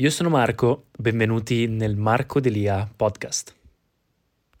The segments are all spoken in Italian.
Io sono Marco, benvenuti nel Marco Delia podcast.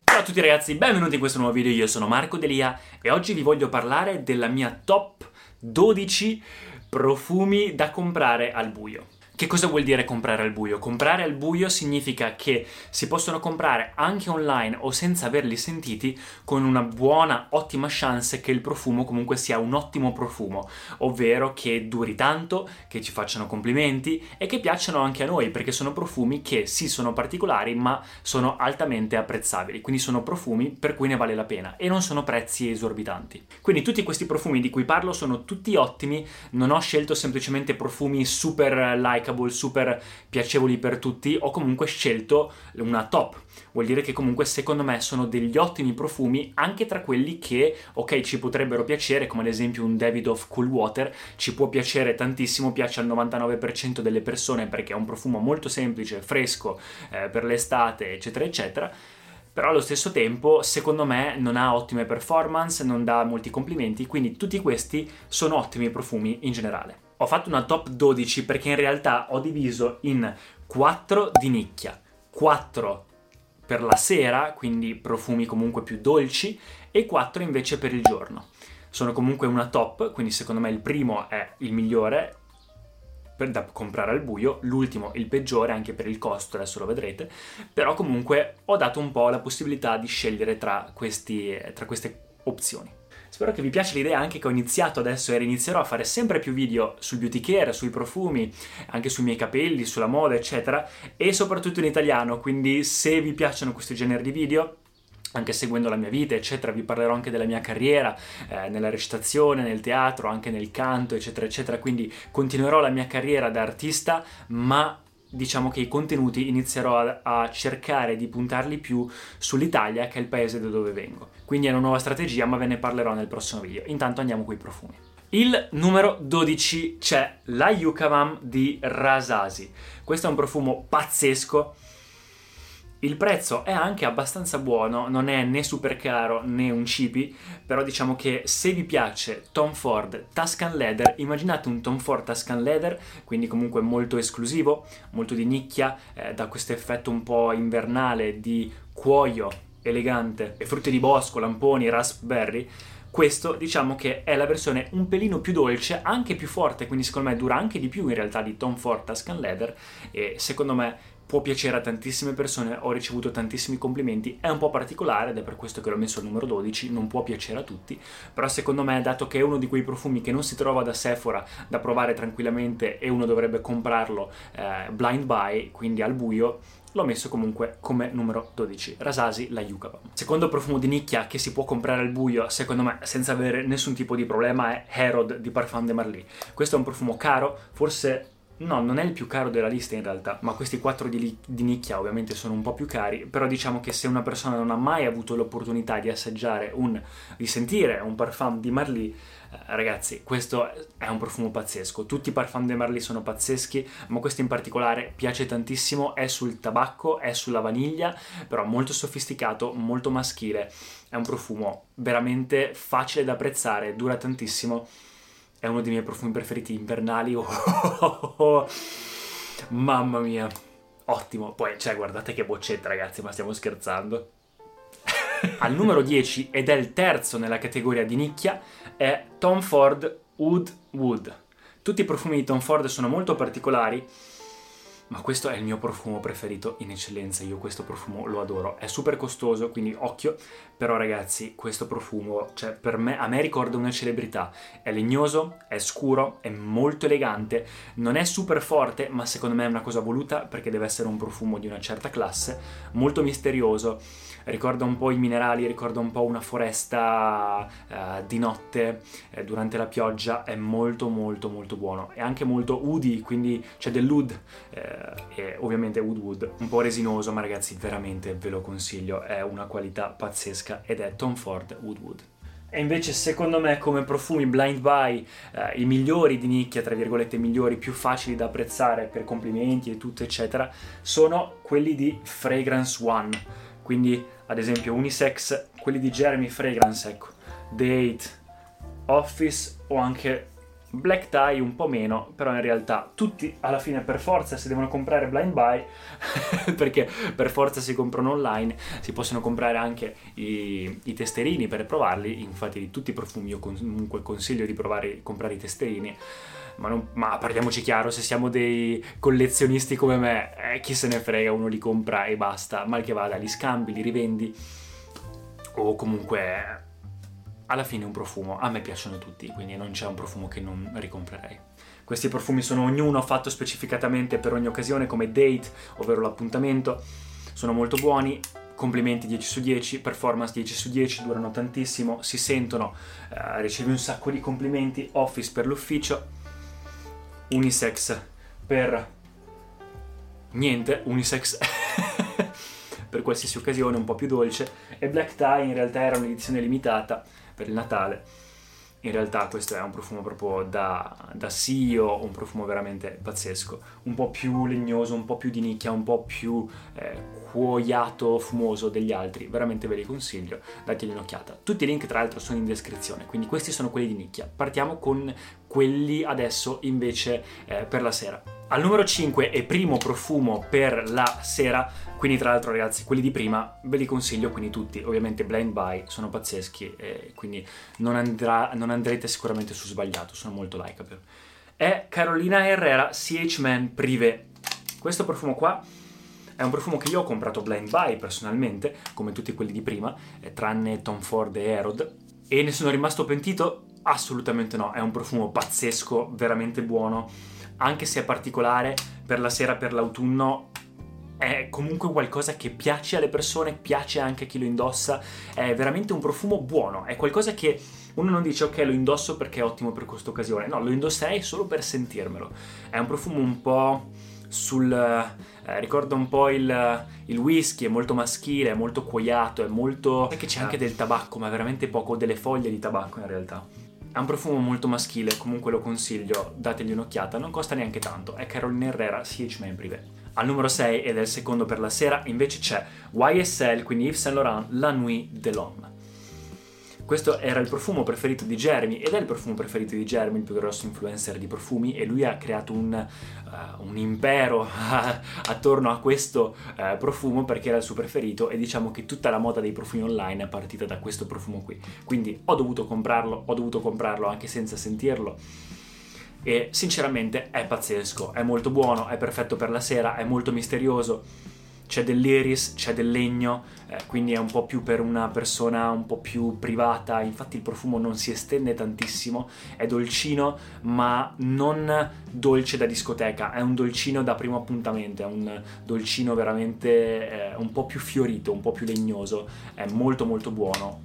Ciao a tutti ragazzi, benvenuti in questo nuovo video, io sono Marco Delia e oggi vi voglio parlare della mia top 12 profumi da comprare al buio. Che cosa vuol dire comprare al buio? Comprare al buio significa che si possono comprare anche online o senza averli sentiti con una buona, ottima chance che il profumo comunque sia un ottimo profumo, ovvero che duri tanto, che ci facciano complimenti e che piacciono anche a noi perché sono profumi che sì sono particolari ma sono altamente apprezzabili, quindi sono profumi per cui ne vale la pena e non sono prezzi esorbitanti. Quindi tutti questi profumi di cui parlo sono tutti ottimi, non ho scelto semplicemente profumi super like snackable, super piacevoli per tutti, ho comunque scelto una top. Vuol dire che comunque secondo me sono degli ottimi profumi anche tra quelli che, ok, ci potrebbero piacere, come ad esempio un Davidoff Cool Water, ci può piacere tantissimo, piace al 99% delle persone perché è un profumo molto semplice, fresco, eh, per l'estate, eccetera, eccetera però allo stesso tempo secondo me non ha ottime performance, non dà molti complimenti, quindi tutti questi sono ottimi profumi in generale ho fatto una top 12 perché in realtà ho diviso in 4 di nicchia, 4 per la sera, quindi profumi comunque più dolci, e 4 invece per il giorno. Sono comunque una top, quindi secondo me il primo è il migliore per da comprare al buio, l'ultimo il peggiore anche per il costo, adesso lo vedrete, però comunque ho dato un po' la possibilità di scegliere tra, questi, tra queste opzioni. Spero che vi piaccia l'idea anche che ho iniziato adesso e inizierò a fare sempre più video sul beauty care, sui profumi, anche sui miei capelli, sulla moda, eccetera, e soprattutto in italiano, quindi se vi piacciono questo genere di video anche seguendo la mia vita, eccetera, vi parlerò anche della mia carriera eh, nella recitazione, nel teatro, anche nel canto, eccetera, eccetera. Quindi continuerò la mia carriera da artista, ma diciamo che i contenuti inizierò a, a, cercare di puntarli più sull'Italia, che è il paese da dove vengo. Quindi è una nuova strategia, ma ve ne parlerò nel prossimo video. Intanto andiamo con i profumi. Il numero 12 c'è la Yucavam di Rasasi. Questo è un profumo pazzesco il prezzo è anche abbastanza buono, non è né super caro né un cibi, però diciamo che se vi piace Tom Ford Tuscan Leather, immaginate un Tom Ford Tuscan Leather, quindi comunque molto esclusivo, molto di nicchia, eh, da questo effetto un po' invernale di cuoio elegante e frutti di bosco, lamponi, raspberry. Questo diciamo che è la versione un pelino più dolce, anche più forte, quindi secondo me dura anche di più in realtà di Tom Ford Tuscan Leather e secondo me può piacere a tantissime persone, ho ricevuto tantissimi complimenti, è un po' particolare ed è per questo che l'ho messo al numero 12, non può piacere a tutti, però secondo me dato che è uno di quei profumi che non si trova da Sephora da provare tranquillamente e uno dovrebbe comprarlo eh, blind buy, quindi al buio, l'ho messo comunque come numero 12, Rasasi la Yucca Secondo profumo di nicchia che si può comprare al buio, secondo me senza avere nessun tipo di problema, è Herod di Parfum de Marly. Questo è un profumo caro, forse No, non è il più caro della lista in realtà, ma questi quattro di, di, nicchia ovviamente sono un po' più cari, però diciamo che se una persona non ha mai avuto l'opportunità di assaggiare un, di sentire un parfum di Marly, eh, ragazzi, questo è un profumo pazzesco. Tutti i parfum di Marly sono pazzeschi, ma questo in particolare piace tantissimo, è sul tabacco, è sulla vaniglia, però molto sofisticato, molto maschile. È un profumo veramente facile da apprezzare, dura tantissimo è uno dei miei profumi preferiti invernali. Oh, oh, oh, Mamma mia, ottimo. Poi, cioè, guardate che boccetta, ragazzi, ma stiamo scherzando. Al numero 10, ed è il terzo nella categoria di nicchia, è Tom Ford Wood Wood. Tutti i profumi di Tom Ford sono molto particolari ma questo è il mio profumo preferito in eccellenza, io questo profumo lo adoro, è super costoso, quindi occhio, però ragazzi, questo profumo, cioè per me, a me ricorda una celebrità, è legnoso, è scuro, è molto elegante, non è super forte, ma secondo me è una cosa voluta perché deve essere un profumo di una certa classe, molto misterioso, ricorda un po' i minerali, ricorda un po' una foresta uh, di notte eh, durante la pioggia, è molto molto molto buono, è anche molto udi, quindi c'è dell'ud, eh, e ovviamente Woodwood un po' resinoso, ma ragazzi veramente ve lo consiglio, è una qualità pazzesca ed è Tom Ford Woodwood. E invece secondo me come profumi blind buy eh, i migliori di nicchia, tra virgolette migliori, più facili da apprezzare per complimenti e tutto eccetera, sono quelli di Fragrance One. Quindi ad esempio unisex, quelli di Jeremy Fragrance, ecco, Date, Office o anche Black Tie un po' meno, però in realtà tutti alla fine per forza si devono comprare blind buy, perché per forza si comprano online, si possono comprare anche i, i testerini per provarli, infatti di tutti i profumi io comunque consiglio di provare, comprare i testerini, ma, non, ma, parliamoci chiaro, se siamo dei collezionisti come me, eh, chi se ne frega, uno li compra e basta, mal che vada, li scambi, li rivendi, o comunque alla fine un profumo, a me piacciono tutti, quindi non c'è un profumo che non ricomprerei. Questi profumi sono ognuno fatto specificatamente per ogni occasione come date, ovvero l'appuntamento, sono molto buoni, complimenti 10 su 10, performance 10 su 10, durano tantissimo, si sentono, eh, ricevi un sacco di complimenti, office per l'ufficio, unisex per niente, unisex per qualsiasi occasione un po' più dolce e Black Tie in realtà era un'edizione limitata per il Natale. In realtà questo è un profumo proprio da, da CEO, un profumo veramente pazzesco, un po' più legnoso, un po' più di nicchia, un po' più eh, cuoiato, fumoso degli altri, veramente ve li consiglio, dategli un'occhiata. Tutti i link tra l'altro sono in descrizione, quindi questi sono quelli di nicchia. Partiamo con quelli adesso invece eh, per la sera. Al numero 5 e primo profumo per la sera, quindi tra l'altro ragazzi quelli di prima ve li consiglio, quindi tutti, ovviamente blind buy, sono pazzeschi, e quindi non, andrà, non andrete sicuramente su sbagliato, sono molto likeable. È Carolina Herrera CH Man Privé. Questo profumo qua è un profumo che io ho comprato blind buy personalmente, come tutti quelli di prima, eh, tranne Tom Ford e Herod, e ne sono rimasto pentito? Assolutamente no, è un profumo pazzesco, veramente buono anche se è particolare, per la sera, per l'autunno, è comunque qualcosa che piace alle persone, piace anche a chi lo indossa, è veramente un profumo buono, è qualcosa che uno non dice ok lo indosso perché è ottimo per questa occasione, no, lo indosserei solo per sentirmelo. È un profumo un po' sul... Eh, ricorda un po' il, il, whisky, è molto maschile, è molto cuoiato, è molto... Che c'è anche del tabacco, ma veramente poco, delle foglie di tabacco in realtà. Ha un profumo molto maschile, comunque lo consiglio, dategli un'occhiata, non costa neanche tanto, è Carolina Herrera CH Man. Al numero 6 ed è il secondo per la sera invece c'è YSL, quindi Yves Saint Laurent La Nuit de l'Homme. Questo era il profumo preferito di Jeremy ed è il profumo preferito di Jeremy, il più grosso influencer di profumi, e lui ha creato un, uh, un impero attorno a questo uh, profumo perché era il suo preferito e diciamo che tutta la moda dei profumi online è partita da questo profumo qui. Quindi ho dovuto comprarlo, ho dovuto comprarlo anche senza sentirlo e sinceramente è pazzesco, è molto buono, è perfetto per la sera, è molto misterioso c'è dell'iris, c'è del legno, eh, quindi è un po' più per una persona un po' più privata, infatti il profumo non si estende tantissimo, è dolcino ma non dolce da discoteca, è un dolcino da primo appuntamento, è un dolcino veramente eh, un po' più fiorito, un po' più legnoso, è molto molto buono,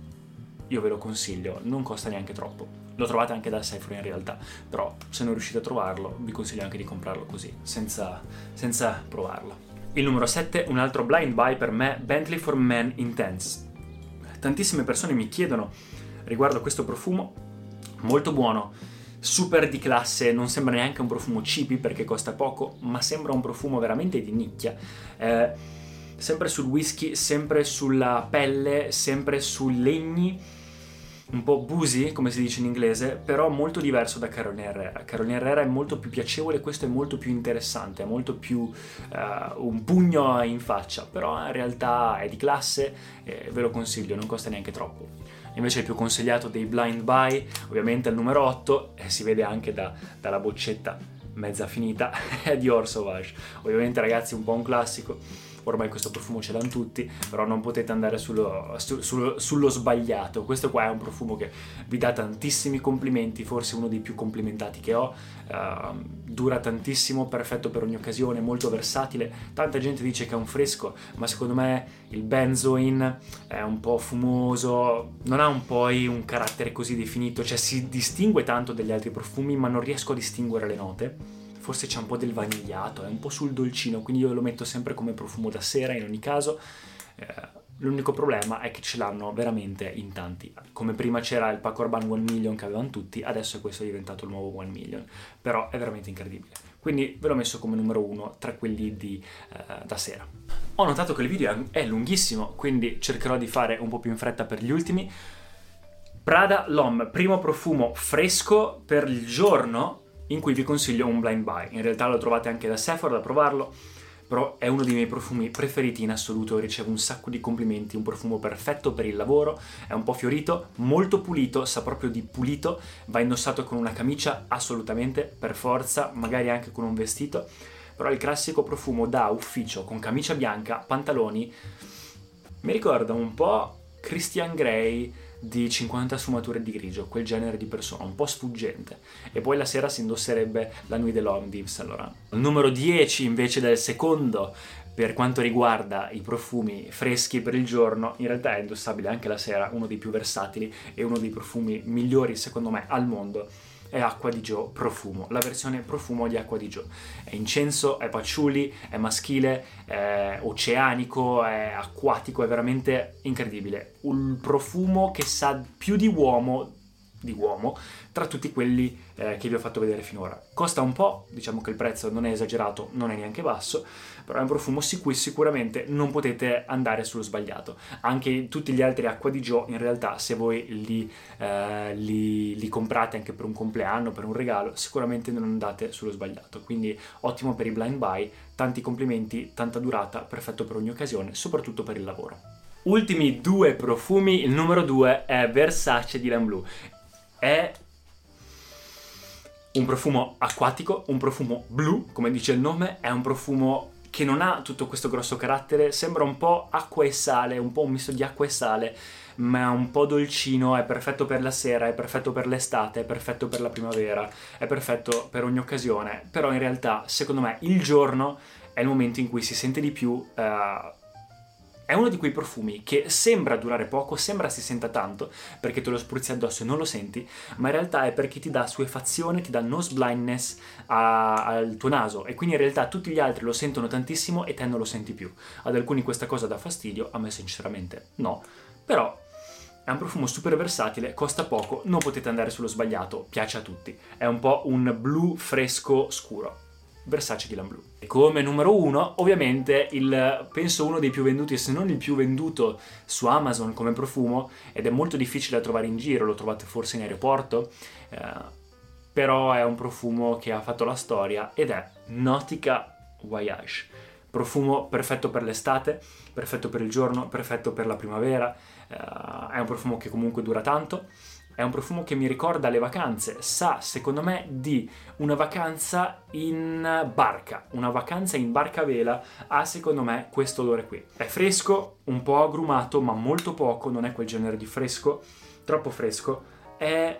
io ve lo consiglio, non costa neanche troppo. Lo trovate anche da Sephora in realtà, però se non riuscite a trovarlo vi consiglio anche di comprarlo così, senza, senza provarlo. Il numero 7, un altro blind buy per me, Bentley for Men Intense. Tantissime persone mi chiedono riguardo questo profumo, molto buono, super di classe, non sembra neanche un profumo cheapy perché costa poco, ma sembra un profumo veramente di nicchia. Eh, sempre sul whisky, sempre sulla pelle, sempre sui legni un po' boozy, come si dice in inglese, però molto diverso da Carolina Herrera. Carolina Herrera è molto più piacevole, questo è molto più interessante, è molto più uh, un pugno in faccia, però in realtà è di classe e ve lo consiglio, non costa neanche troppo. Invece il più consigliato dei blind buy, ovviamente al numero 8, e si vede anche da, dalla boccetta mezza finita, è Dior Sauvage. Ovviamente ragazzi un po' un classico ormai questo profumo ce l'hanno tutti, però non potete andare sullo, su, sullo, sullo, sbagliato. Questo qua è un profumo che vi dà tantissimi complimenti, forse uno dei più complimentati che ho, uh, dura tantissimo, perfetto per ogni occasione, molto versatile. Tanta gente dice che è un fresco, ma secondo me il benzoin è un po' fumoso, non ha un poi un carattere così definito, cioè si distingue tanto dagli altri profumi, ma non riesco a distinguere le note forse c'è un po' del vanigliato, è un po' sul dolcino, quindi io lo metto sempre come profumo da sera in ogni caso. Eh, l'unico problema è che ce l'hanno veramente in tanti. Come prima c'era il Paco Urban 1 Million che avevano tutti, adesso questo è diventato il nuovo 1 Million. Però è veramente incredibile. Quindi ve l'ho messo come numero uno tra quelli di, eh, da sera. Ho notato che il video è lunghissimo, quindi cercherò di fare un po' più in fretta per gli ultimi. Prada L'Homme, primo profumo fresco per il giorno in cui vi consiglio un blind buy. In realtà lo trovate anche da Sephora da provarlo, però è uno dei miei profumi preferiti in assoluto, ricevo un sacco di complimenti, un profumo perfetto per il lavoro, è un po' fiorito, molto pulito, sa proprio di pulito, va indossato con una camicia assolutamente, per forza, magari anche con un vestito, però il classico profumo da ufficio con camicia bianca, pantaloni, mi ricorda un po' Christian Grey, di 50 sfumature di grigio, quel genere di persona, un po' sfuggente. E poi la sera si indosserebbe la Nuit de l'Omdives, allora. Il numero 10 invece del secondo per quanto riguarda i profumi freschi per il giorno, in realtà è indossabile anche la sera, uno dei più versatili e uno dei profumi migliori secondo me al mondo è Acqua di Gio Profumo, la versione profumo di Acqua di Gio. È incenso, è patchouli, è maschile, è oceanico, è acquatico, è veramente incredibile. Un profumo che sa più di uomo di uomo tra tutti quelli eh, che vi ho fatto vedere finora. Costa un po', diciamo che il prezzo non è esagerato, non è neanche basso, però è un profumo su cui sicuramente non potete andare sullo sbagliato. Anche tutti gli altri acqua di Joe, in realtà, se voi li, eh, li, li comprate anche per un compleanno, per un regalo, sicuramente non andate sullo sbagliato. Quindi ottimo per i blind buy, tanti complimenti, tanta durata, perfetto per ogni occasione, soprattutto per il lavoro. Ultimi due profumi, il numero due è Versace di Lan Blue è un profumo acquatico, un profumo blu, come dice il nome, è un profumo che non ha tutto questo grosso carattere, sembra un po' acqua e sale, un po' un misto di acqua e sale, ma è un po' dolcino, è perfetto per la sera, è perfetto per l'estate, è perfetto per la primavera, è perfetto per ogni occasione, però in realtà, secondo me, il giorno è il momento in cui si sente di più uh, è uno di quei profumi che sembra durare poco, sembra si senta tanto, perché te lo spruzzi addosso e non lo senti, ma in realtà è perché ti dà suefazione, ti dà nose blindness a, al tuo naso e quindi in realtà tutti gli altri lo sentono tantissimo e te non lo senti più. Ad alcuni questa cosa dà fastidio, a me sinceramente no, però è un profumo super versatile, costa poco, non potete andare sullo sbagliato, piace a tutti. È un po' un blu fresco scuro. Versace Dylan Blue. E come numero uno, ovviamente, il, penso uno dei più venduti, se non il più venduto su Amazon come profumo, ed è molto difficile da trovare in giro, lo trovate forse in aeroporto, eh, però è un profumo che ha fatto la storia ed è Nautica Voyage. Profumo perfetto per l'estate, perfetto per il giorno, perfetto per la primavera, eh, è un profumo che comunque dura tanto è un profumo che mi ricorda le vacanze, sa secondo me di una vacanza in barca, una vacanza in barca a vela ha secondo me questo odore qui. È fresco, un po' agrumato, ma molto poco, non è quel genere di fresco, troppo fresco, è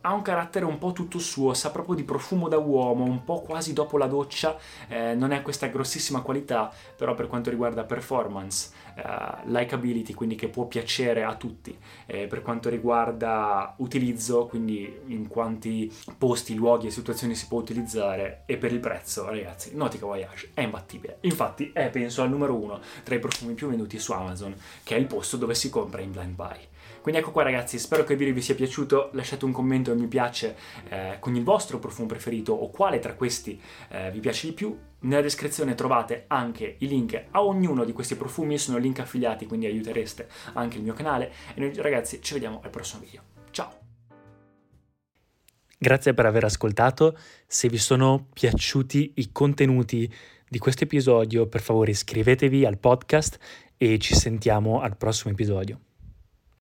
ha un carattere un po' tutto suo, sa proprio di profumo da uomo, un po' quasi dopo la doccia, eh, non è questa grossissima qualità, però per quanto riguarda performance, eh, likability, quindi che può piacere a tutti, eh, per quanto riguarda utilizzo, quindi in quanti posti, luoghi e situazioni si può utilizzare, e per il prezzo, ragazzi, Nautica Voyage è imbattibile. Infatti è, penso, al numero uno tra i profumi più venduti su Amazon, che è il posto dove si compra in blind buy. Quindi ecco qua ragazzi, spero che il video vi sia piaciuto, lasciate un commento e mi piace eh, con il vostro profumo preferito o quale tra questi eh, vi piace di più. Nella descrizione trovate anche i link a ognuno di questi profumi, sono link affiliati quindi aiutereste anche il mio canale e noi ragazzi ci vediamo al prossimo video. Ciao! Grazie per aver ascoltato, se vi sono piaciuti i contenuti di questo episodio per favore iscrivetevi al podcast e ci sentiamo al prossimo episodio.